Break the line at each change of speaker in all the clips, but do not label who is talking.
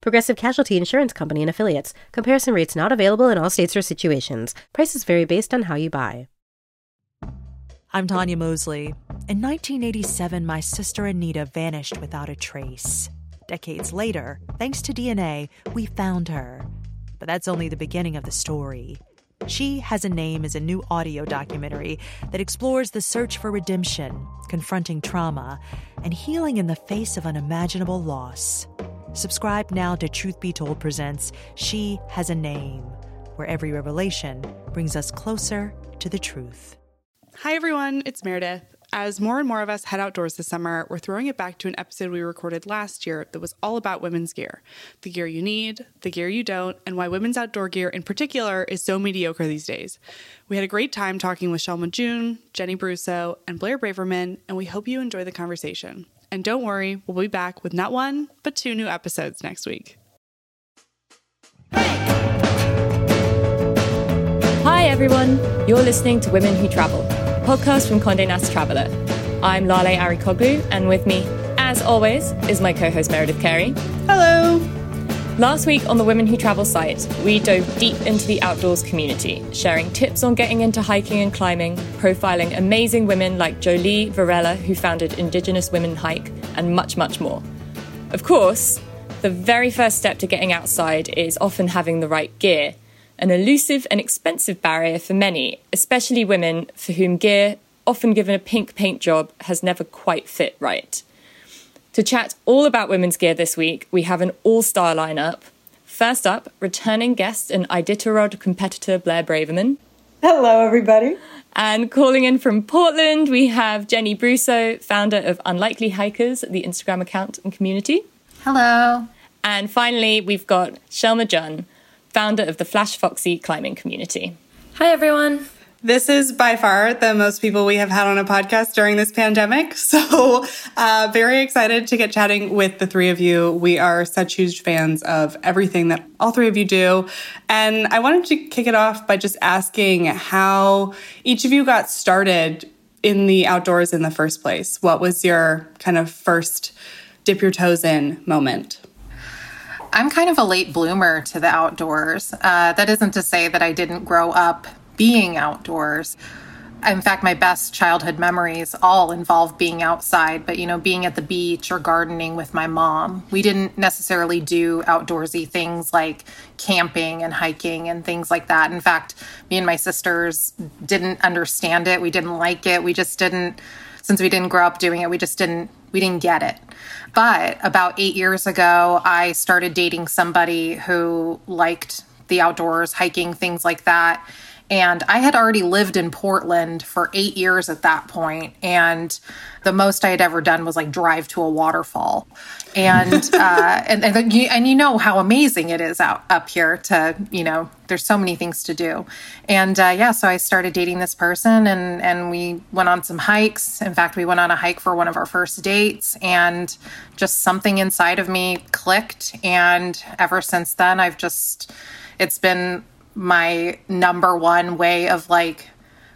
Progressive Casualty Insurance Company and Affiliates. Comparison rates not available in all states or situations. Prices vary based on how you buy.
I'm Tanya Mosley. In 1987, my sister Anita vanished without a trace. Decades later, thanks to DNA, we found her. But that's only the beginning of the story. She Has a Name is a new audio documentary that explores the search for redemption, confronting trauma, and healing in the face of unimaginable loss. Subscribe now to Truth Be Told Presents She Has a Name, where every revelation brings us closer to the truth.
Hi, everyone. It's Meredith. As more and more of us head outdoors this summer, we're throwing it back to an episode we recorded last year that was all about women's gear the gear you need, the gear you don't, and why women's outdoor gear in particular is so mediocre these days. We had a great time talking with Shelma Jun, Jenny Bruso, and Blair Braverman, and we hope you enjoy the conversation. And don't worry, we'll be back with not one, but two new episodes next week.
Hi, everyone. You're listening to Women Who Travel, podcast from Condé Nast Traveler. I'm Lale Arikoglu, and with me, as always, is my co host Meredith Carey.
Hello.
Last week on the Women Who Travel site, we dove deep into the outdoors community, sharing tips on getting into hiking and climbing, profiling amazing women like Jolie Varela, who founded Indigenous Women Hike, and much, much more. Of course, the very first step to getting outside is often having the right gear, an elusive and expensive barrier for many, especially women for whom gear, often given a pink paint job, has never quite fit right. To chat all about women's gear this week, we have an all star lineup. First up, returning guest and Iditarod competitor Blair Braverman.
Hello, everybody.
And calling in from Portland, we have Jenny Bruso, founder of Unlikely Hikers, the Instagram account and community.
Hello.
And finally, we've got Shelma Jun, founder of the Flash Foxy climbing community.
Hi, everyone.
This is by far the most people we have had on a podcast during this pandemic. So, uh, very excited to get chatting with the three of you. We are such huge fans of everything that all three of you do. And I wanted to kick it off by just asking how each of you got started in the outdoors in the first place. What was your kind of first dip your toes in moment?
I'm kind of a late bloomer to the outdoors. Uh, that isn't to say that I didn't grow up being outdoors. In fact, my best childhood memories all involve being outside, but you know, being at the beach or gardening with my mom. We didn't necessarily do outdoorsy things like camping and hiking and things like that. In fact, me and my sisters didn't understand it. We didn't like it. We just didn't since we didn't grow up doing it, we just didn't we didn't get it. But about 8 years ago, I started dating somebody who liked the outdoors, hiking, things like that and I had already lived in Portland for eight years at that point, and the most I had ever done was like drive to a waterfall, and uh, and and you, and you know how amazing it is out up here. To you know, there's so many things to do, and uh, yeah, so I started dating this person, and and we went on some hikes. In fact, we went on a hike for one of our first dates, and just something inside of me clicked, and ever since then, I've just it's been my number one way of like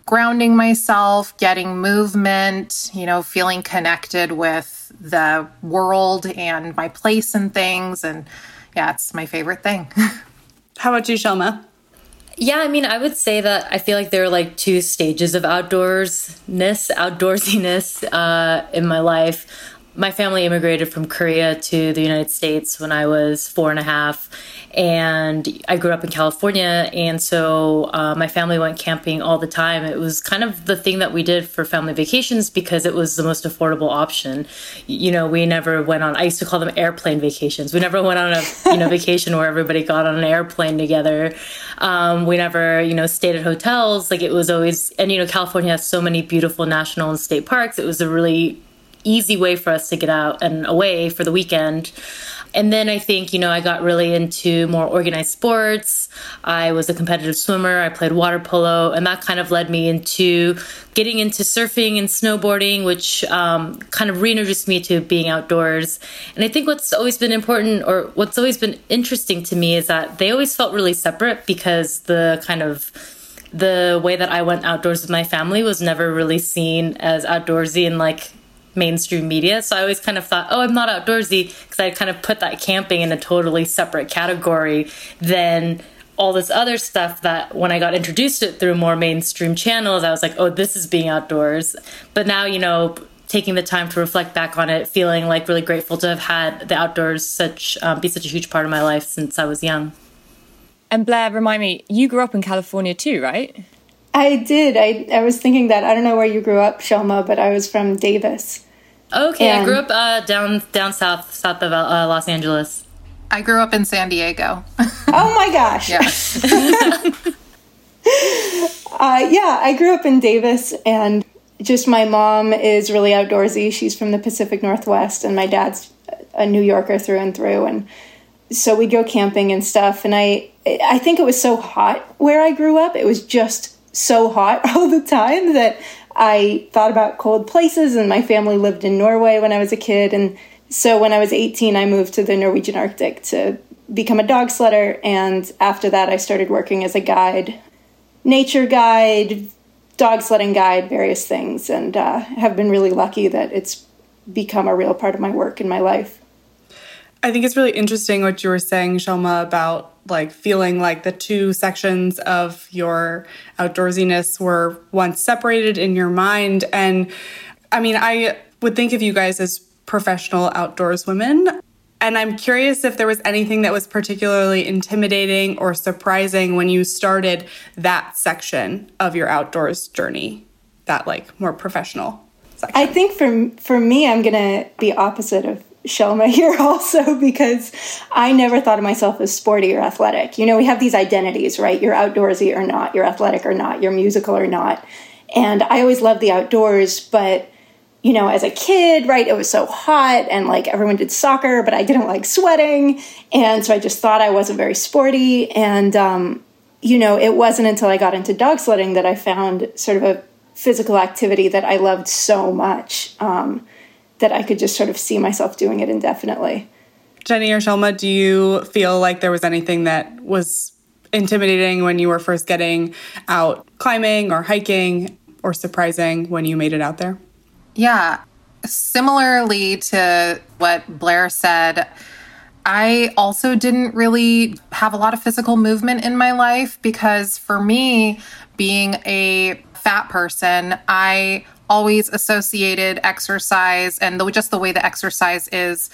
grounding myself, getting movement, you know, feeling connected with the world and my place and things. And yeah, it's my favorite thing.
How about you, Shelma?
Yeah, I mean, I would say that I feel like there are like two stages of outdoorsness, outdoorsiness uh, in my life. My family immigrated from Korea to the United States when I was four and a half and I grew up in California, and so uh, my family went camping all the time. It was kind of the thing that we did for family vacations because it was the most affordable option. You know, we never went on. I used to call them airplane vacations. We never went on a you know vacation where everybody got on an airplane together. Um, we never you know stayed at hotels. Like it was always, and you know, California has so many beautiful national and state parks. It was a really easy way for us to get out and away for the weekend. And then I think, you know, I got really into more organized sports. I was a competitive swimmer. I played water polo, and that kind of led me into getting into surfing and snowboarding, which um, kind of reintroduced me to being outdoors. And I think what's always been important or what's always been interesting to me is that they always felt really separate because the kind of the way that I went outdoors with my family was never really seen as outdoorsy and like mainstream media. So I always kind of thought, oh, I'm not outdoorsy because I kind of put that camping in a totally separate category than all this other stuff that when I got introduced to it through more mainstream channels, I was like, oh, this is being outdoors. But now, you know, taking the time to reflect back on it, feeling like really grateful to have had the outdoors such um, be such a huge part of my life since I was young.
And Blair, remind me, you grew up in California too, right?
I did. I, I was thinking that. I don't know where you grew up, Shelma, but I was from Davis.
Okay, and I grew up uh, down down south, south of uh, Los Angeles.
I grew up in San Diego.
oh my gosh.
Yeah.
uh, yeah, I grew up in Davis, and just my mom is really outdoorsy. She's from the Pacific Northwest, and my dad's a New Yorker through and through. And so we go camping and stuff. And I, I think it was so hot where I grew up. It was just so hot all the time that I thought about cold places. And my family lived in Norway when I was a kid. And so when I was 18, I moved to the Norwegian Arctic to become a dog sledder. And after that, I started working as a guide, nature guide, dog sledding guide, various things, and uh, have been really lucky that it's become a real part of my work in my life.
I think it's really interesting what you were saying, Shelma, about like feeling like the two sections of your outdoorsiness were once separated in your mind. And I mean, I would think of you guys as professional outdoors women. And I'm curious if there was anything that was particularly intimidating or surprising when you started that section of your outdoors journey, that like more professional section.
I think for for me, I'm gonna be opposite of Shelma here also because I never thought of myself as sporty or athletic. You know, we have these identities, right? You're outdoorsy or not, you're athletic or not, you're musical or not. And I always loved the outdoors, but you know, as a kid, right, it was so hot and like everyone did soccer, but I didn't like sweating. And so I just thought I wasn't very sporty. And, um, you know, it wasn't until I got into dog sledding that I found sort of a physical activity that I loved so much um, that I could just sort of see myself doing it indefinitely.
Jenny or Shelma, do you feel like there was anything that was intimidating when you were first getting out climbing or hiking or surprising when you made it out there?
Yeah. Similarly to what Blair said, I also didn't really have a lot of physical movement in my life because for me, being a fat person, I always associated exercise and the, just the way the exercise is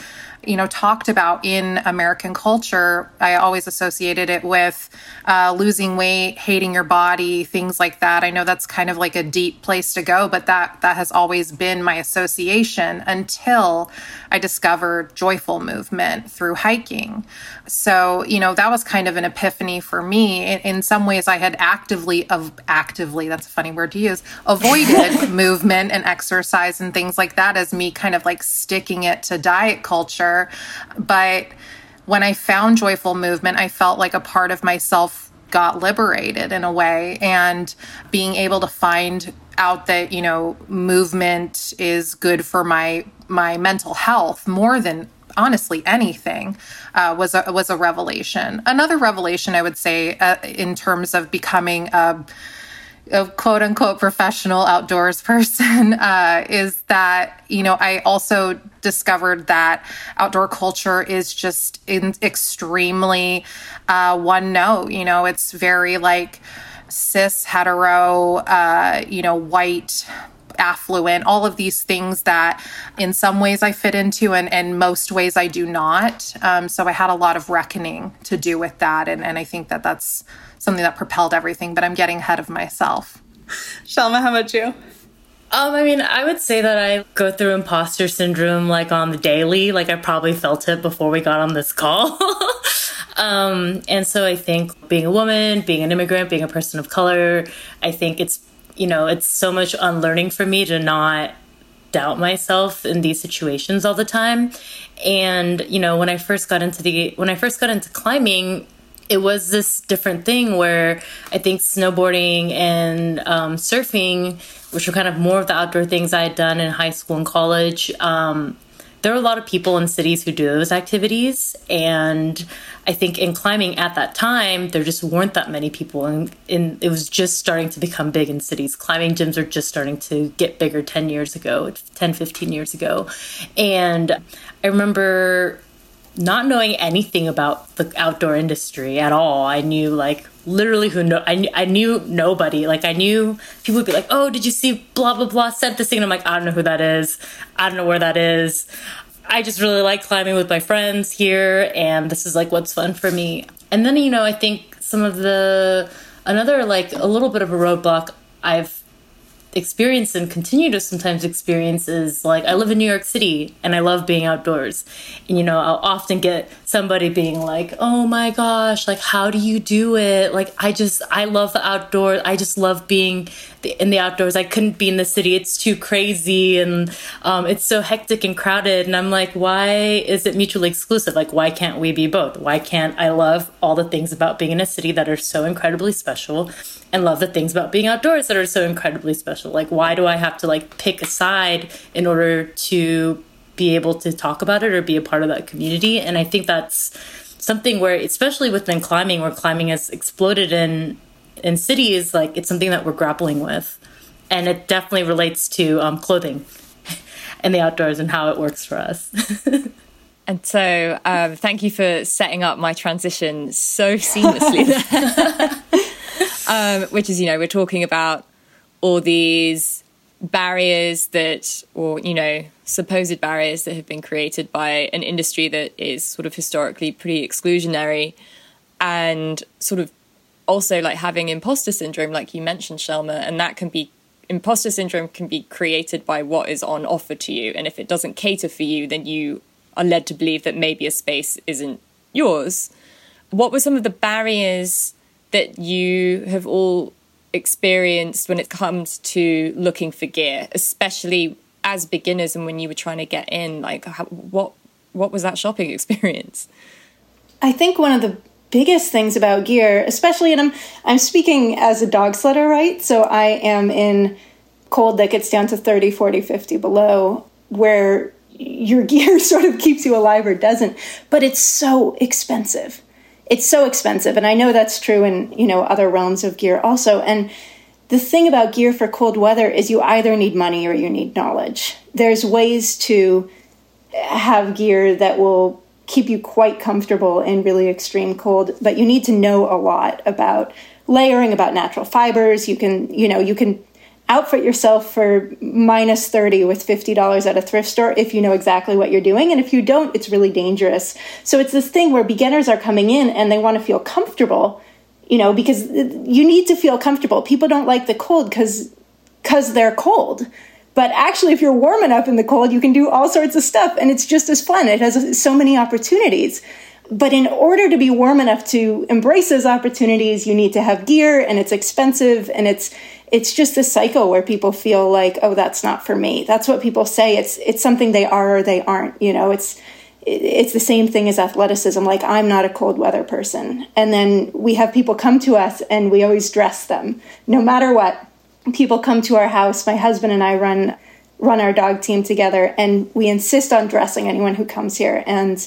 you know talked about in american culture i always associated it with uh, losing weight hating your body things like that. I know that's kind of like a deep place to go but that that has always been my association until i discovered joyful movement through hiking. So you know that was kind of an epiphany for me. In, in some ways i had actively of actively that's a funny word to use avoided movement and exercise and things like that as me kind of like sticking it to diet culture. But when I found joyful movement, I felt like a part of myself got liberated in a way. And being able to find out that you know movement is good for my my mental health more than honestly anything uh, was a was a revelation another revelation i would say uh, in terms of becoming a a quote unquote professional outdoors person uh, is that you know I also discovered that outdoor culture is just in extremely uh, one note. You know, it's very like cis hetero, uh, you know, white affluent, all of these things that in some ways I fit into and, and most ways I do not. Um, so I had a lot of reckoning to do with that. And, and I think that that's something that propelled everything, but I'm getting ahead of myself.
Shelma, how about you?
Um, I mean, I would say that I go through imposter syndrome like on the daily. Like I probably felt it before we got on this call. um, and so I think being a woman, being an immigrant, being a person of color, I think it's you know it's so much unlearning for me to not doubt myself in these situations all the time. And, you know, when I first got into the, when I first got into climbing, it was this different thing where I think snowboarding and um, surfing, which were kind of more of the outdoor things I had done in high school and college, um, there are a lot of people in cities who do those activities. And I think in climbing at that time, there just weren't that many people. And, it was just starting to become big in cities. Climbing gyms are just starting to get bigger 10 years ago, 10, 15 years ago. And I remember not knowing anything about the outdoor industry at all. I knew like literally who I, knew, I knew nobody. Like I knew people would be like, "Oh, did you see blah blah blah said this thing?" And I'm like, "I don't know who that is. I don't know where that is." I just really like climbing with my friends here, and this is like what's fun for me. And then you know, I think some of the another like a little bit of a roadblock I've experience and continue to sometimes experience is like I live in New York City and I love being outdoors. And you know, I'll often get somebody being like, "Oh my gosh, like how do you do it?" Like I just I love the outdoors. I just love being in the outdoors. I couldn't be in the city. It's too crazy and um, it's so hectic and crowded. And I'm like, why is it mutually exclusive? Like, why can't we be both? Why can't I love all the things about being in a city that are so incredibly special and love the things about being outdoors that are so incredibly special? Like, why do I have to like pick a side in order to be able to talk about it or be a part of that community? And I think that's something where, especially within climbing, where climbing has exploded in in cities, like it's something that we're grappling with, and it definitely relates to um, clothing and the outdoors and how it works for us.
and so, um, thank you for setting up my transition so seamlessly um, which is, you know, we're talking about all these barriers that, or, you know, supposed barriers that have been created by an industry that is sort of historically pretty exclusionary and sort of also like having imposter syndrome, like you mentioned, Shelma, and that can be imposter syndrome can be created by what is on offer to you. And if it doesn't cater for you, then you are led to believe that maybe a space isn't yours. What were some of the barriers that you have all experienced when it comes to looking for gear, especially as beginners and when you were trying to get in? Like, how, what what was that shopping experience?
I think one of the biggest things about gear, especially, and I'm I'm speaking as a dog sledder, right? So I am in cold that gets down to 30, 40, 50 below, where your gear sort of keeps you alive or doesn't. But it's so expensive. It's so expensive, and I know that's true in you know other realms of gear also. And the thing about gear for cold weather is you either need money or you need knowledge. There's ways to have gear that will keep you quite comfortable in really extreme cold, but you need to know a lot about layering, about natural fibers. You can, you know, you can outfit yourself for minus 30 with $50 at a thrift store if you know exactly what you're doing. And if you don't, it's really dangerous. So it's this thing where beginners are coming in and they want to feel comfortable, you know, because uh, you need to feel comfortable. People don't like the cold because because they're cold. But actually, if you're warm enough in the cold, you can do all sorts of stuff and it's just as fun. It has uh, so many opportunities. But in order to be warm enough to embrace those opportunities, you need to have gear and it's expensive and it's it's just this cycle where people feel like, oh, that's not for me. That's what people say. It's it's something they are or they aren't. You know, it's it's the same thing as athleticism. Like I'm not a cold weather person, and then we have people come to us and we always dress them, no matter what people come to our house. My husband and I run run our dog team together, and we insist on dressing anyone who comes here. And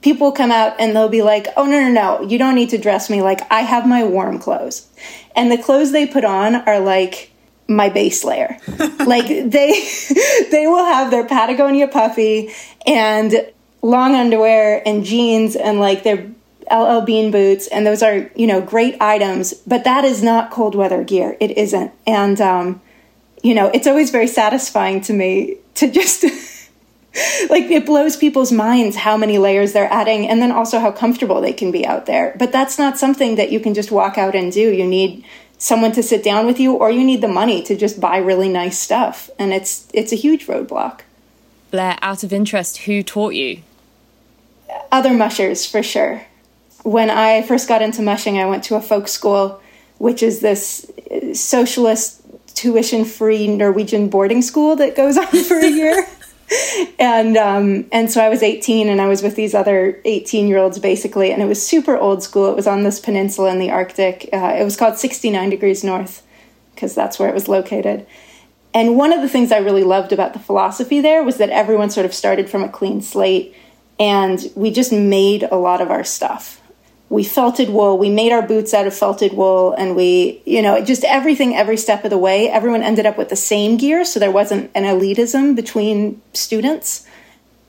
people come out and they'll be like, "Oh no, no, no! You don't need to dress me. Like I have my warm clothes." And the clothes they put on are like my base layer. like they they will have their Patagonia puffy and long underwear and jeans and like their LL Bean boots, and those are you know great items. But that is not cold weather gear. It isn't, and um, you know it's always very satisfying to me to just. like it blows people's minds how many layers they're adding and then also how comfortable they can be out there. But that's not something that you can just walk out and do. You need someone to sit down with you or you need the money to just buy really nice stuff. And it's it's a huge roadblock.
Blair out of interest who taught you?
Other mushers for sure. When I first got into mushing, I went to a folk school, which is this socialist tuition free Norwegian boarding school that goes on for a year. and um, and so I was 18 and I was with these other 18 year olds basically, and it was super old school. It was on this peninsula in the Arctic. Uh, it was called 69 degrees north because that's where it was located. And one of the things I really loved about the philosophy there was that everyone sort of started from a clean slate and we just made a lot of our stuff. We felted wool, we made our boots out of felted wool, and we, you know, just everything every step of the way. Everyone ended up with the same gear, so there wasn't an elitism between students.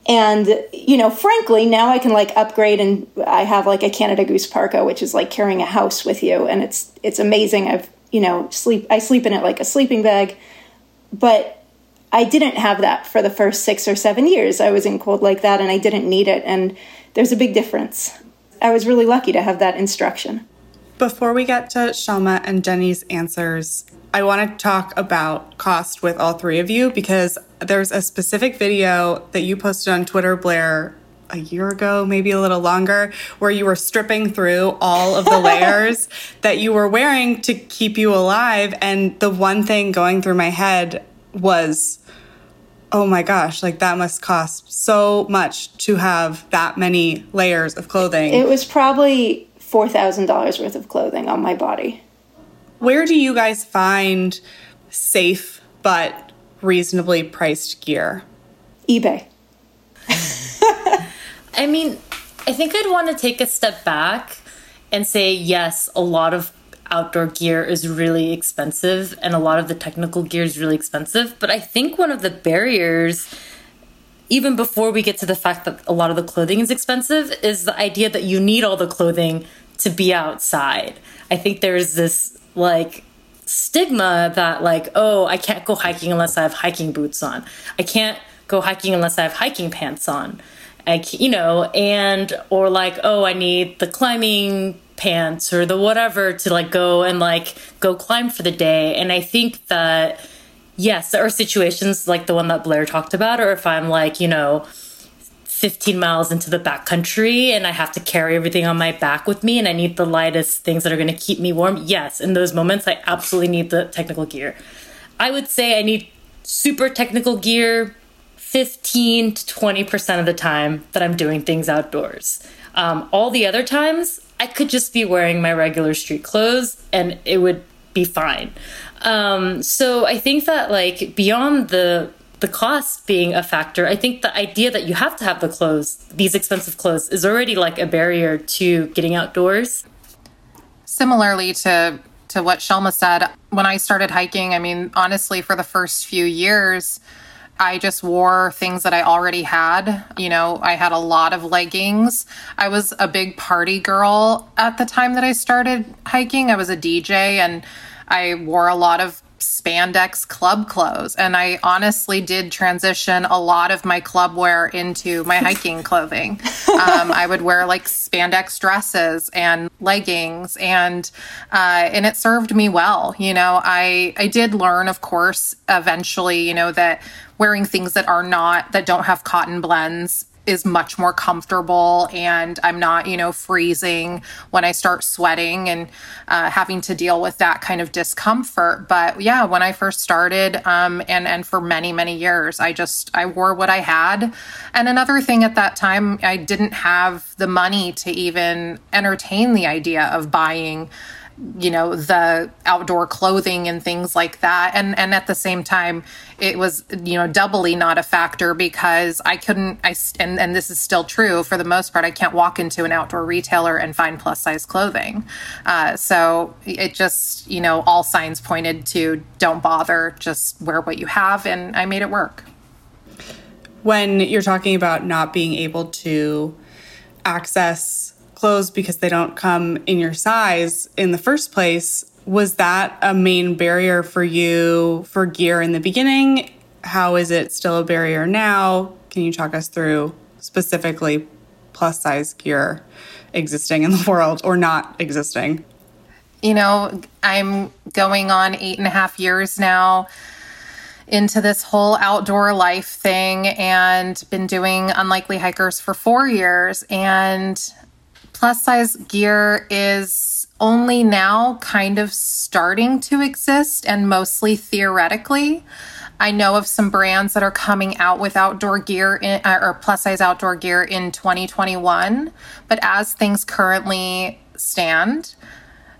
And, you know, frankly, now I can like upgrade and I have like a Canada Goose parka, which is like carrying a house with you. And it's, it's amazing. I've, you know, sleep, I sleep in it like a sleeping bag but I didn't have that for the first six or seven years. I was in cold like that and I didn't need it. And there's a big difference. I was really lucky to have that instruction.
Before we get to Shelma and Jenny's answers, I want to talk about cost with all three of you because there's a specific video that you posted on Twitter, Blair, a year ago, maybe a little longer, where you were stripping through all of the layers that you were wearing to keep you alive. And the one thing going through my head was, oh my gosh, like that must cost so much to have that many layers of clothing.
It was probably $4,000 worth of clothing on my body.
Where do you guys find safe but reasonably priced gear?
eBay.
I mean, I think I'd want to take a step back and say, yes, a lot of outdoor gear is really expensive and a lot of the technical gear is really expensive. But I think one of the barriers, even before we get to the fact that a lot of the clothing is expensive, is the idea that you need all the clothing to be outside. I think there's this like stigma that, like, oh, I can't go hiking unless I have hiking boots on. I can't go hiking unless I have hiking pants on. I, you know, and or like, oh, I need the climbing pants or the whatever to like go and like go climb for the day. And I think that yes, there are situations like the one that Blair talked about, or if I'm like, you know, 15 miles into the backcountry and I have to carry everything on my back with me and I need the lightest things that are going to keep me warm. Yes, in those moments, I absolutely need the technical gear. I would say I need super technical gear 15 to 20% of the time that I'm doing things outdoors. Um, all the other times, I could just be wearing my regular street clothes and it would be fine. Um, so I think that like beyond the the cost being a factor, I think the idea that you have to have the clothes, these expensive clothes, is already like a barrier to getting outdoors.
Similarly to to what Shelma said, when I started hiking, I mean, honestly, for the first few years, I just wore things that I already had. You know, I had a lot of leggings. I was a big party girl at the time that I started hiking. I was a DJ and I wore a lot of spandex club clothes. And I honestly did transition a lot of my club wear into my hiking clothing. Um, I would wear like spandex dresses and leggings, and uh, and it served me well. You know, I I did learn, of course, eventually, you know, that wearing things that are not that don't have cotton blends is much more comfortable and I'm not, you know, freezing when I start sweating and uh, having to deal with that kind of discomfort. But yeah, when I first started, um, and and for many many years, I just I wore what I had. And another thing at that time, I didn't have the money to even entertain the idea of buying you know the outdoor clothing and things like that. And and at the same time it was you know doubly not a factor because i couldn't i and, and this is still true for the most part i can't walk into an outdoor retailer and find plus size clothing. Uh, so it just you know all signs pointed to don't bother just wear what you have and i made it work.
When you're talking about not being able to access clothes because they don't come in your size in the first place. Was that a main barrier for you for gear in the beginning? How is it still a barrier now? Can you talk us through specifically plus size gear existing in the world or not existing?
You know, I'm going on eight and a half years now into this whole outdoor life thing and been doing unlikely hikers for four years and plus size gear is only now kind of starting to exist and mostly theoretically. I know of some brands that are coming out with outdoor gear in, uh, or plus size outdoor gear in 2021. But as things currently stand,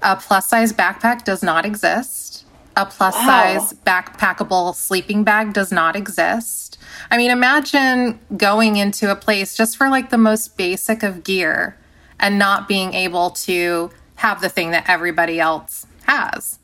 a plus size backpack does not exist. A plus wow. size backpackable sleeping bag does not exist. I mean, imagine going into a place just for like the most basic of gear and not being able to have the thing that everybody else has.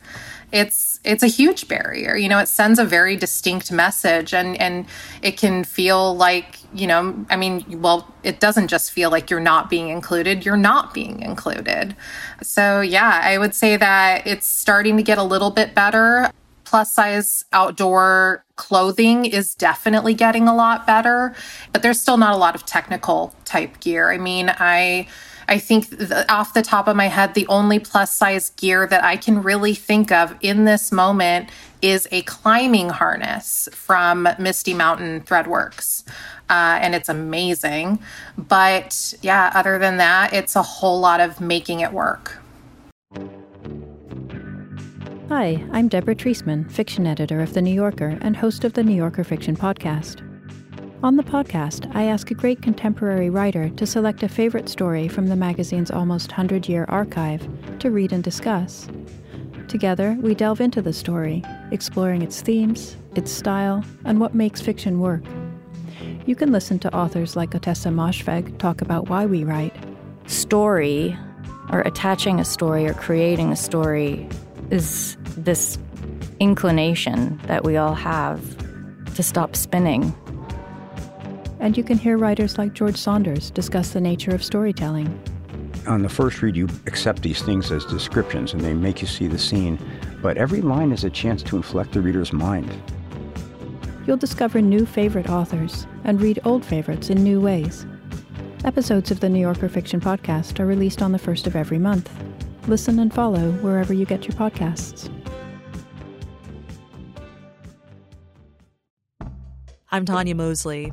It's it's a huge barrier. You know, it sends a very distinct message and and it can feel like, you know, I mean, well, it doesn't just feel like you're not being included, you're not being included. So, yeah, I would say that it's starting to get a little bit better. Plus size outdoor clothing is definitely getting a lot better, but there's still not a lot of technical type gear. I mean, I I think off the top of my head, the only plus size gear that I can really think of in this moment is a climbing harness from Misty Mountain Threadworks. Uh, and it's amazing. But yeah, other than that, it's a whole lot of making it work.
Hi, I'm Deborah Treisman, fiction editor of The New Yorker and host of the New Yorker Fiction Podcast. On the podcast, I ask a great contemporary writer to select a favorite story from the magazine's almost 100 year archive to read and discuss. Together, we delve into the story, exploring its themes, its style, and what makes fiction work. You can listen to authors like Ottessa Moshfegh talk about why we write.
Story, or attaching a story or creating a story, is this inclination that we all have to stop spinning
and you can hear writers like George Saunders discuss the nature of storytelling.
On the first read, you accept these things as descriptions and they make you see the scene, but every line is a chance to inflect the reader's mind.
You'll discover new favorite authors and read old favorites in new ways. Episodes of the New Yorker Fiction Podcast are released on the first of every month. Listen and follow wherever you get your podcasts.
I'm Tanya Mosley.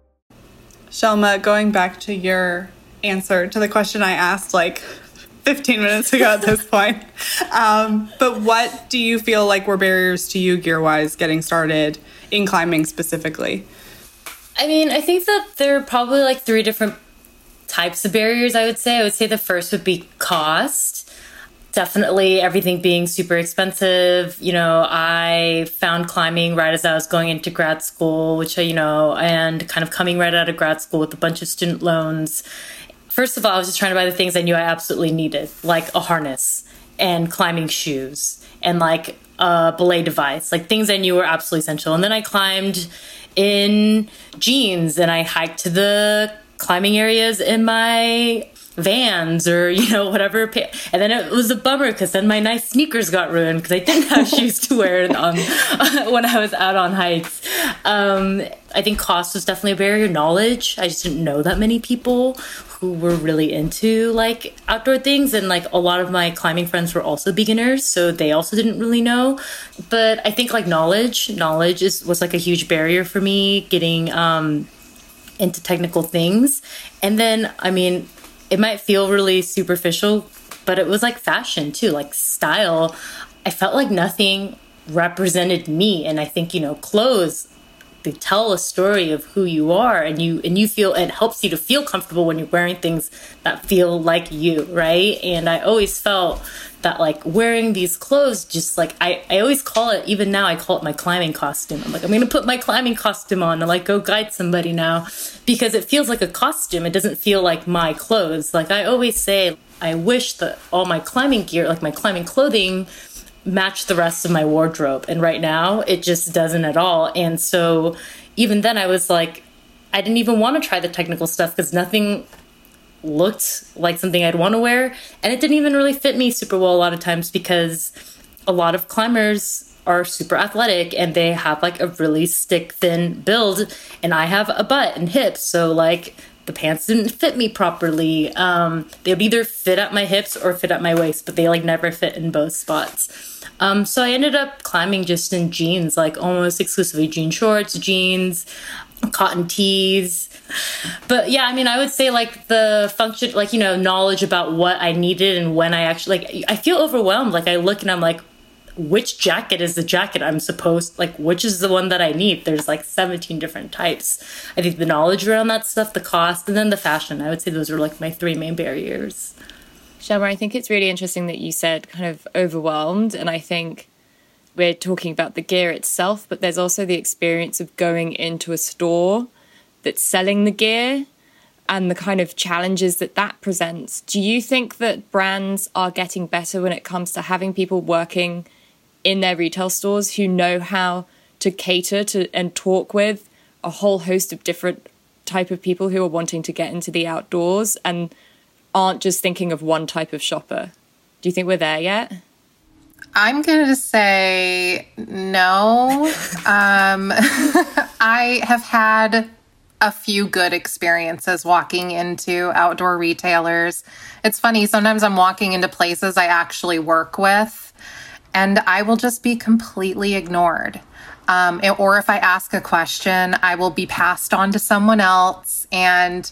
Shelma, going back to your answer to the question I asked like 15 minutes ago at this point. Um, but what do you feel like were barriers to you gear wise getting started in climbing specifically?
I mean, I think that there are probably like three different types of barriers, I would say. I would say the first would be cost definitely everything being super expensive. You know, I found climbing right as I was going into grad school, which, I, you know, and kind of coming right out of grad school with a bunch of student loans. First of all, I was just trying to buy the things I knew I absolutely needed, like a harness and climbing shoes and like a belay device, like things I knew were absolutely essential. And then I climbed in jeans and I hiked to the climbing areas in my vans or you know whatever. And then it was a bummer because then my nice sneakers got ruined because i didn't have shoes to wear on, when i was out on hikes. Um, i think cost was definitely a barrier. Knowledge. I just didn't know that many people who were really into like outdoor things. And like a lot of my climbing friends were also beginners so they also didn't really know. But i think like knowledge knowledge is was like a huge barrier for me getting um into technical things. And then i mean it might feel really superficial, but it was like fashion too, like style. I felt like nothing represented me. And I think, you know, clothes they tell a story of who you are and you and you feel it helps you to feel comfortable when you're wearing things that feel like you right and i always felt that like wearing these clothes just like I, I always call it even now I call it my climbing costume. I'm like I'm gonna put my climbing costume on and like go guide somebody now because it feels like a costume. It doesn't feel like my clothes. Like I always say I wish that all my climbing gear, like my climbing clothing, matched the rest of my wardrobe. And right now it just doesn't at all. And so even then I was like I didn't even want to try the technical stuff because nothing looked like something I'd want to wear. And it didn't even really fit me super well a lot of times because a lot of climbers are super athletic and they have like a really stick thin build and I have a butt and hips so like the pants didn't fit me properly. Um, they would either fit at my hips or fit at my waist but they like never fit in both spots. Um, so I ended up climbing just in jeans like almost exclusively jean shorts jeans cotton tees. But yeah i mean i would say like the function like you know knowledge about what i needed and when i actually like i feel overwhelmed. Like i look and i'm like which jacket is the jacket I'm supposed like which is the one that I need. There's like 17 different types. I think the knowledge around that stuff, the cost, and then the fashion. I would say those are like my three main barriers.
Shelma, I think it's really interesting that you said kind of overwhelmed and I think we're talking about the gear itself, but there's also the experience of going into a store that's selling the gear and the kind of challenges that that presents. Do you think that brands are getting better when it comes to having people working in their retail stores who know how to cater to and talk with a whole host of different type of people who are wanting to get into the outdoors and aren't just thinking of one type of shopper. Do you think we're there yet?
I'm going to say no. um, I have had a few good experiences walking into outdoor retailers. It's funny, sometimes I'm walking into places I actually work with and I will just be completely ignored. Um, or if I ask a question, I will be passed on to someone else. And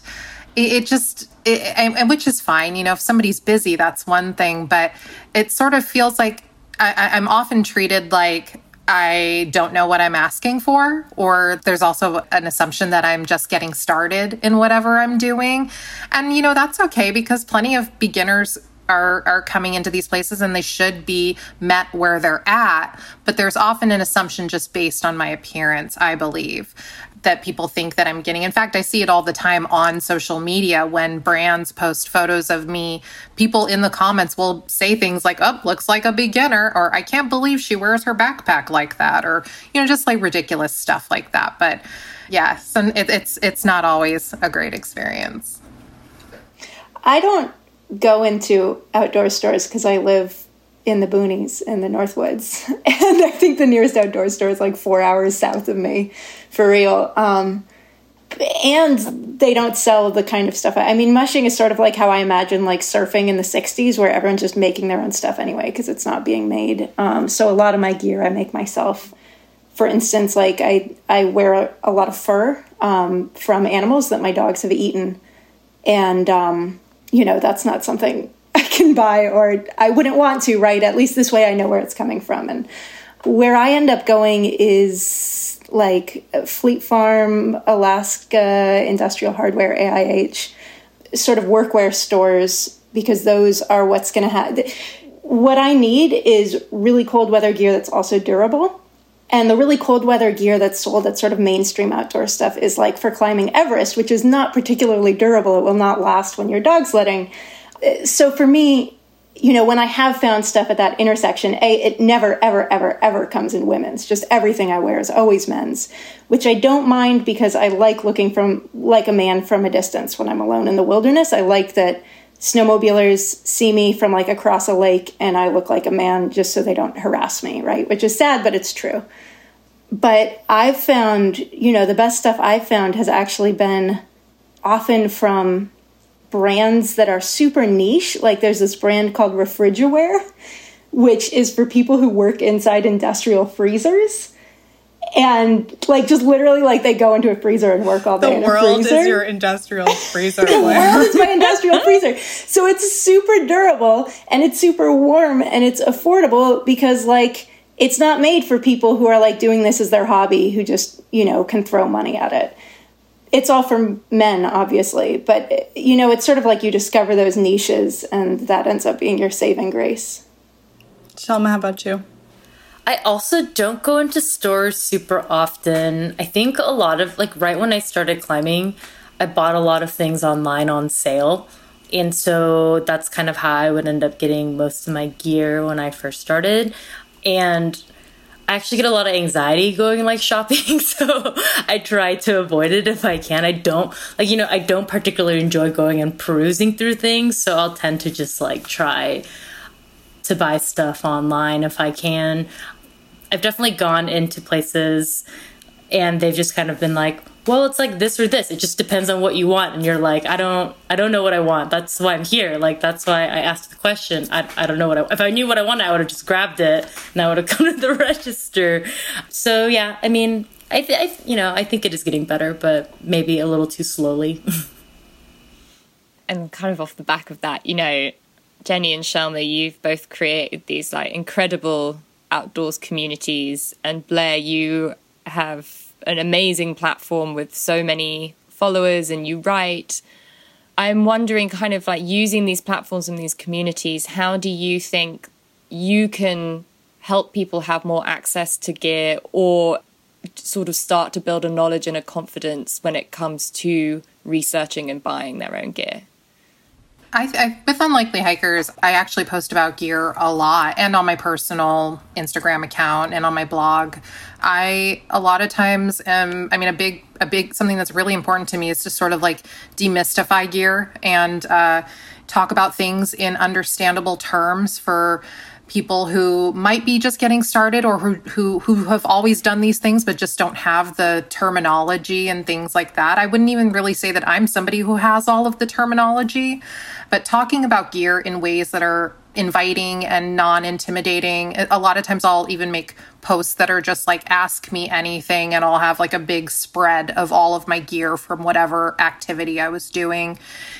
it, it just, it, and, which is fine. You know, if somebody's busy, that's one thing. But it sort of feels like I, I'm often treated like I don't know what I'm asking for, or there's also an assumption that I'm just getting started in whatever I'm doing. And, you know, that's okay because plenty of beginners are are coming into these places and they should be met where they're at but there's often an assumption just based on my appearance i believe that people think that I'm getting. In fact, I see it all the time on social media when brands post photos of me. People in the comments will say things like, "Oh, looks like a beginner," or "I can't believe she wears her backpack like that," or you know, just like ridiculous stuff like that. But yes, and it, it's it's not always a great experience.
I don't go into outdoor stores because I live in the boonies in the Northwoods. and I think the nearest outdoor store is like four hours south of me for real. Um, and they don't sell the kind of stuff. I mean, mushing is sort of like how I imagine like surfing in the 60s, where everyone's just making their own stuff anyway because it's not being made. Um, so a lot of my gear I make myself. For instance, like I, I wear a, lot of fur um, from animals that my dogs have eaten. And um, you know, that's not something I can buy or I wouldn't want to, right? At least this way I know where it's coming from. And where I end up going is like Fleet Farm, Alaska, Industrial Hardware, AIH, sort of workwear stores, because those are what's going to have. What I need is really cold weather gear that's also durable and the really cold weather gear that's sold at sort of mainstream outdoor stuff is like for climbing Everest, which is not particularly durable. It will not last when you're dog sledding. Uh, so for me, you know, when I have found stuff at that intersection, A, it never, ever, ever, ever comes in women's. Just everything I wear is always men's, which I don't mind because I like looking from like a man from a distance when I'm alone in the wilderness. I like that snowmobilers see me from like across a lake and I look like a man just so they don't harass me, right? Which is sad, but it's true. But I've found, you know, the best stuff I've found has actually been often from brands that are super niche. Like there's this brand called RefrigiWear, which is for people who work inside industrial freezers and like just literally like they go into a freezer and work all day.
The
in
world
a freezer.
is your industrial freezer.
the world is my industrial freezer. So it's super durable and it's super warm and it's affordable because like it's not made for people who are like doing this as their hobby who just you know can throw money at it. It's all for men, obviously, but you know it's sort of like you discover those niches and that ends up being your saving grace.
Shelma, how about you?
I also don't go into stores super often. I think a lot of, like, right when I started climbing, I bought a lot of things online on sale. And so that's kind of how I would end up getting most of my gear when I first started. And I actually get a lot of anxiety going like shopping, so I try to avoid it if I can. I don't like you know, I don't particularly enjoy going and perusing through things, so I'll tend to just like try to buy stuff online if I can. I've definitely gone into places and they've just kind of been like, well, it's like this or this. It just depends on what you want. And you're like, I don't, I don't know what I want. That's why I'm here. Like, that's why I asked the question. I, I don't know what I, if I knew what I wanted, I would have just grabbed it and I would have come to the register. So yeah, I mean, I, th- I, you know, I think it is getting better, but maybe a little too slowly.
and kind of off the back of that, you know, Jenny and Shelma, you've both created these like incredible outdoors communities, and Blair, you have an amazing platform with so many followers, and you write. I'm wondering, kind of like using these platforms and these communities, how do you think you can help people have more access to gear or sort of start to build a knowledge and a confidence when it comes to researching and buying their own gear?
I, I, with unlikely hikers, I actually post about gear a lot, and on my personal Instagram account and on my blog. I a lot of times am. I mean, a big, a big something that's really important to me is to sort of like demystify gear and uh, talk about things in understandable terms for people who might be just getting started or who, who who have always done these things but just don't have the terminology and things like that. I wouldn't even really say that I'm somebody who has all of the terminology, but talking about gear in ways that are inviting and non intimidating. A lot of times I'll even make posts that are just like, ask me anything, and I'll have like a big spread of all of my gear from whatever activity I was doing.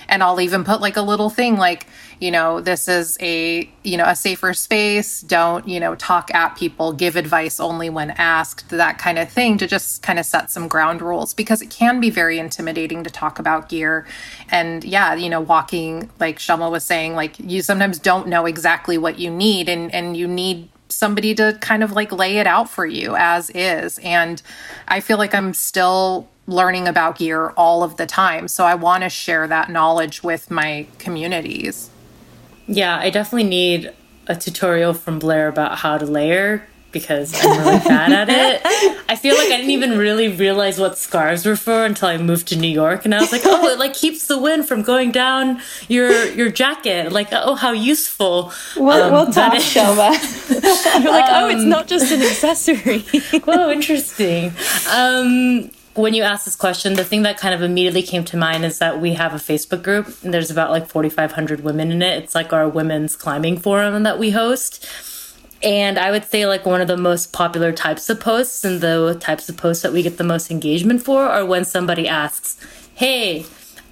And I'll even put like a little thing like, you know, this is a, you know, a safer space. Don't, you know, talk at people, give advice only when asked, that kind of thing to just kind of set some ground rules because it can be very intimidating to talk about gear. And yeah, you know, walking, like Shelma was saying, like you sometimes don't know exactly what you need and, and you need somebody to kind of like lay it out for you as is. And I feel like I'm still learning about gear all of the time. So I want to share that knowledge with my communities.
Yeah, I definitely need a tutorial from Blair about how to layer because I'm really bad at it. I feel like I didn't even really realize what scarves were for until I moved to New York, and I was like, "Oh, it like keeps the wind from going down your your jacket." Like, oh, how useful!
We'll, um, we'll talk, Shelma.
You're like, "Oh, it's not just an accessory."
oh, interesting. Um, when you asked this question, the thing that kind of immediately came to mind is that we have a Facebook group, and there's about like 4,500 women in it. It's like our women's climbing forum that we host and I would say, like, one of the most popular types of posts and the types of posts that we get the most engagement for are when somebody asks, Hey,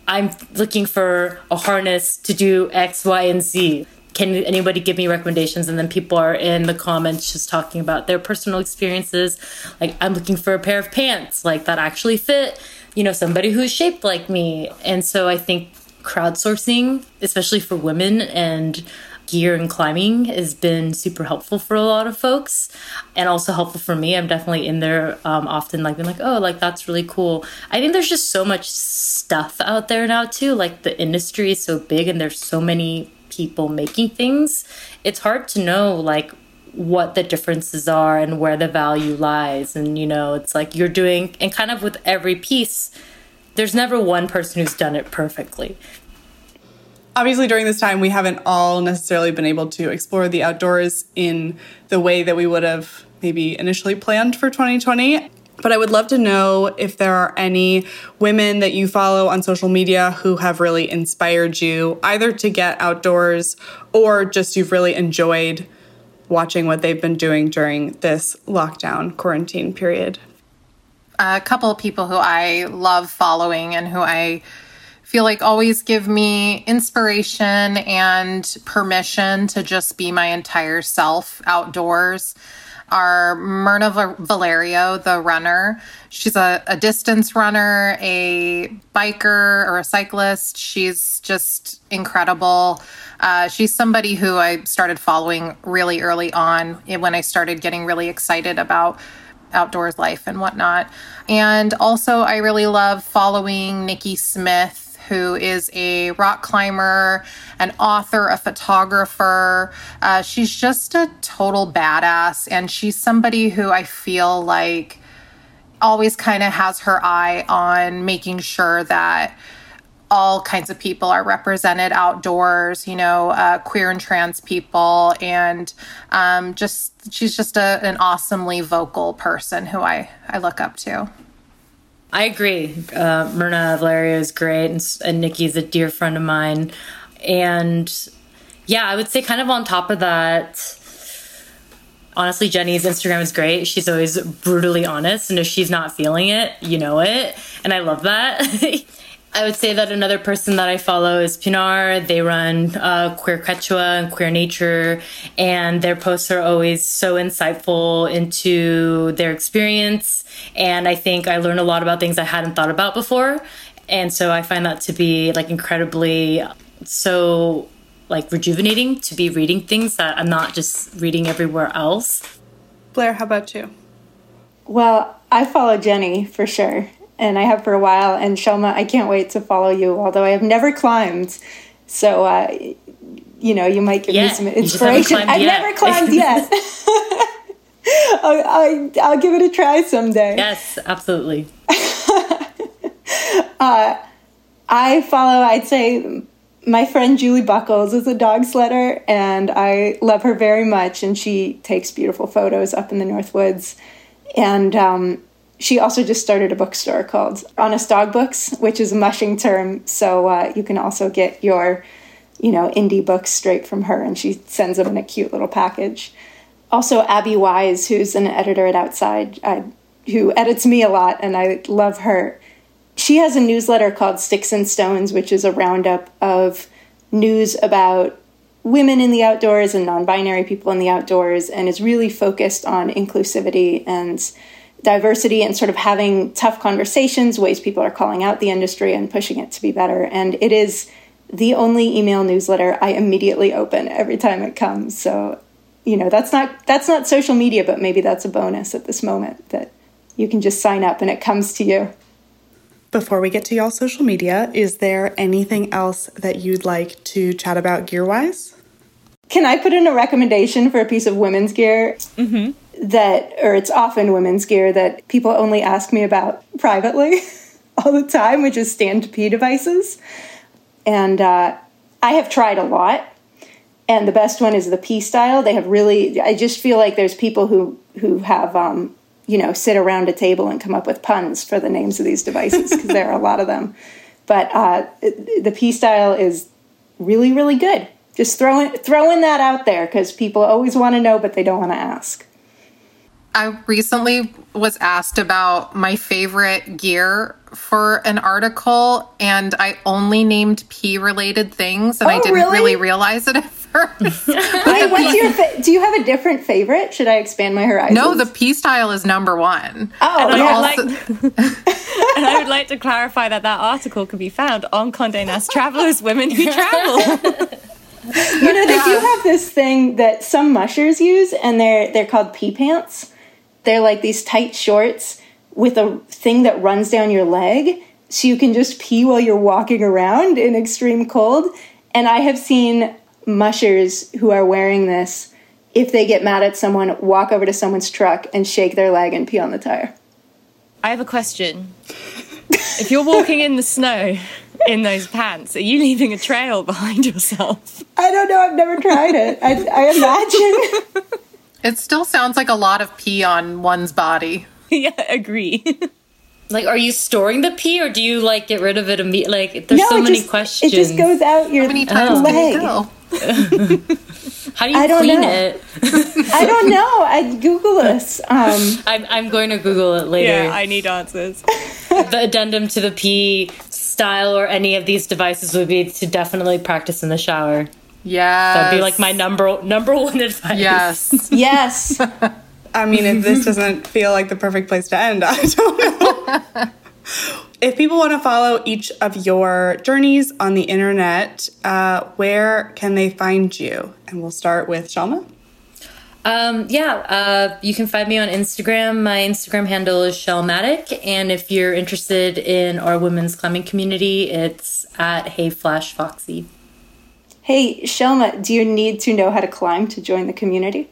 I'm looking for a harness to do X, Y, and Z. Can anybody give me recommendations? And then people are in the comments just talking about their personal experiences. Like, I'm looking for a pair of pants, like, that actually fit, you know, somebody who's shaped like me. And so I think crowdsourcing, especially for women and gear and climbing has been super helpful for a lot of folks and also helpful for me. I'm definitely in there um, often, like being like, oh, like that's really cool. I think there's just so much stuff out there now, too. Like the industry is so big and there's so many people making things. It's hard to know, like, what the differences are and where the value lies. And, you know, it's like you're doing, and kind of with every piece, there's never one person who's done it perfectly
obviously during this time we haven't all necessarily been able to explore the outdoors in the way that we would have maybe initially planned for 2020 but I would love to know if there are any women that you follow on social media who have really inspired you either to get outdoors or just you've really enjoyed watching what they've been doing during this lockdown quarantine period.
A couple of people who I love following and who I feel like always give me inspiration and permission to just be my entire self outdoors are Myrna Valerio, the runner. She's a, a, distance runner, a biker, or a cyclist. She's just incredible. Uh, she's somebody who I started following really early on when I started getting really excited about outdoors life and whatnot. And also, I really love following Nikki Smith who is a rock climber, an author, a photographer. Uh, she's just a total badass. And she's somebody who I feel like always kind of has her eye on making sure that all kinds of people are represented outdoors, you know, uh, queer and trans people. And um, just, she's just a, an awesomely vocal person who I, I look up to.
I agree. Uh, Myrna Valerio is great, and, and Nikki's a dear friend of mine. And yeah, I would say, kind of on top of that, honestly, Jenny's Instagram is great. She's always brutally honest, and if she's not feeling it, you know it. And I love that. I would say that another person that I follow is Pinar. They run uh, Queer Quechua and Queer Nature, and their posts are always so insightful into their experience. And I think I learned a lot about things I hadn't thought about before. And so I find that to be like incredibly so like rejuvenating to be reading things that I'm not just reading everywhere else.
Blair, how about you?
Well, I follow Jenny for sure, and I have for a while. And Shelma, I can't wait to follow you, although I have never climbed. So, uh, you know, you might give
Yeah,
me some inspiration. I've
climbed
never climbed yet. I'll, I'll, I'll give it a try someday.
Yes, absolutely.
I follow, I'd say, my friend Julie Buckles is a dog sledder, and I love her very much. And she takes beautiful photos up in the North Woods. And um, she also just started a bookstore called Honest Dog Books, which is a mushing term. So uh, you can also get your, you know, indie books straight from her, and she sends them in a cute little package. Also, Abby Wise, who's an editor at Outside, I, who edits me a lot, and I love her she has a newsletter called Sticks and Stones, which is a roundup of news about women in the outdoors and non binary people in the outdoors, and is really focused on inclusivity and diversity and sort of having tough conversations, ways people are calling out the industry and pushing it to be better. And it is the only email newsletter I immediately open every time it comes. So, you know, that's not that's not social media, but maybe that's a bonus at this moment that you can just sign up and it comes to you.
Before we get to y'all social media, is there anything else that you'd like to chat about gear wise?
Can I put in a recommendation for a piece of women's gear mm-hmm. That, or it's often women's gear that people only ask me about privately all the time, which is stand pee devices. And uh, I have tried a lot. And the best one is the pStyle. They have really, I just feel like there's people who, who have, um, you know, sit around a table and come up with puns for the names of these devices because there are a lot of them. But uh, the pStyle is really, really good. Just throwing throwing that out there because people always want to know, but they don't want to ask.
I recently was asked about my favorite gear for an article, and I only named pee related things, and I
Oh,
didn't
really?
really realize it at first.
Wait, what's your fa- do you have a different favorite? Should I expand my horizons?
no, the pStyle is number one.
oh
And I,
yeah.
would like, and I would like to clarify that that article can be found on Condé Nast Travelers Women Who Travel.
you know they do have this thing that some mushers use, and they're they're called pee pants. They're like these tight shorts with a thing that runs down your leg, so you can just pee while you're walking around in extreme cold. And I have seen mushers who are wearing this. If they get mad at someone, walk over to someone's truck and shake their leg and pee on the tire.
I have a question. If you're walking in the snow in those pants, are you leaving a trail behind yourself?
I don't know. I've never tried it. I, I imagine.
It still sounds like a lot of pee on one's body.
yeah, agree.
Like, are you storing the pee or do you like get rid of it immediately? Like, there's so
it
many
just,
questions.
It just goes out your
How many times can
leg.
you go?
How do you
I don't
clean
know.
it?
I don't know. I'd Google this. Um,
I'm, I'm going to Google it later.
yeah, I need answers.
the addendum to the pee style or any of these devices would be to definitely practice in the shower.
Yes.
That'd be like my number number one advice.
Yes.
yes.
I mean, if this doesn't feel like the perfect place to end, I don't know. if people want to follow each of your journeys on the internet, uh, where can they find you? And we'll start with Shelma.
Um, yeah, uh, you can find me on Instagram. My Instagram handle is Shelmatic, and if you're interested in our women's climbing community, it's at Hey Flash Foxy.
Hey, Shelma, do you need to know how to climb to join the community?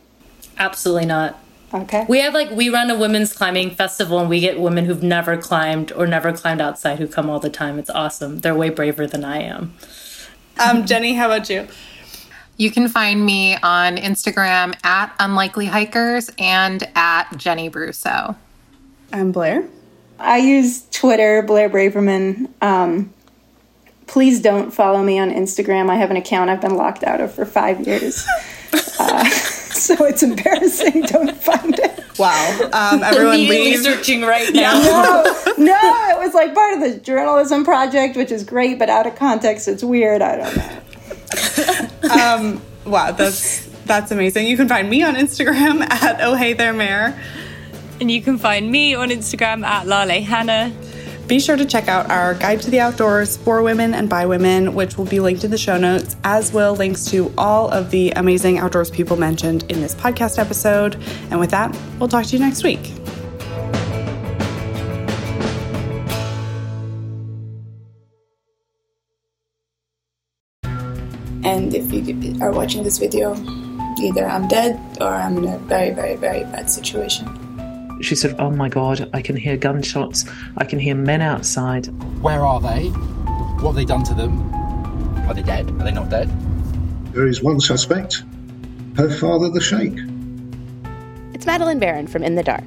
Absolutely not.
Okay.
We have like we run a women's climbing festival and we get women who've never climbed or never climbed outside who come all the time. It's awesome. They're way braver than I am.
Um, Jenny, how about you?
You can find me on Instagram at Unlikely Hikers and at Jenny Bruso.
I'm Blair.
I use Twitter, Blair Braverman. Um, please don't follow me on Instagram. I have an account I've been locked out of for five years. uh, so it's embarrassing. Don't find it.
Wow. Um, everyone leave.
searching right now.
No, no, it was like part of the journalism project, which is great, but out of context, it's weird. I don't know.
um, wow, that's that's amazing. You can find me on Instagram at oh hey there mayor.
And you can find me on Instagram at Lale Hannah.
Be sure to check out our Guide to the Outdoors for women and by women, which will be linked in the show notes, as will links to all of the amazing outdoors people mentioned in this podcast episode. And with that, we'll talk to you next week.
And if you are watching this video, either I'm dead or I'm in a very, very, very bad situation.
She said, Oh my God, I can hear gunshots. I can hear men outside.
Where are they? What have they done to them? Are they dead? Are they not dead?
There is one suspect her father, the Sheikh.
It's Madeleine Baran from In the Dark.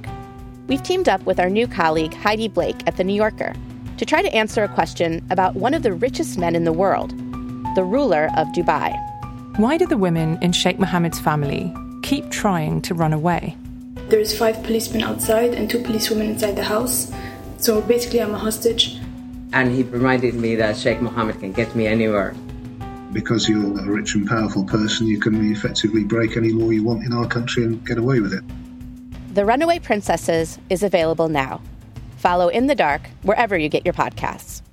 We've teamed up with our new colleague Heidi Blake at The New Yorker to try to answer a question about one of the richest men in the world, the ruler of Dubai.
Why do the women in Sheikh Mohammed's family keep trying to run away?
There's five policemen outside and two policewomen inside the house. So basically, I'm a hostage.
And he reminded me that Sheikh Mohammed can get me anywhere.
Because you're a rich and powerful person, you can effectively break any law you want in our country and get away with it.
The Runaway Princesses is available now. Follow In the Dark wherever you get your podcasts.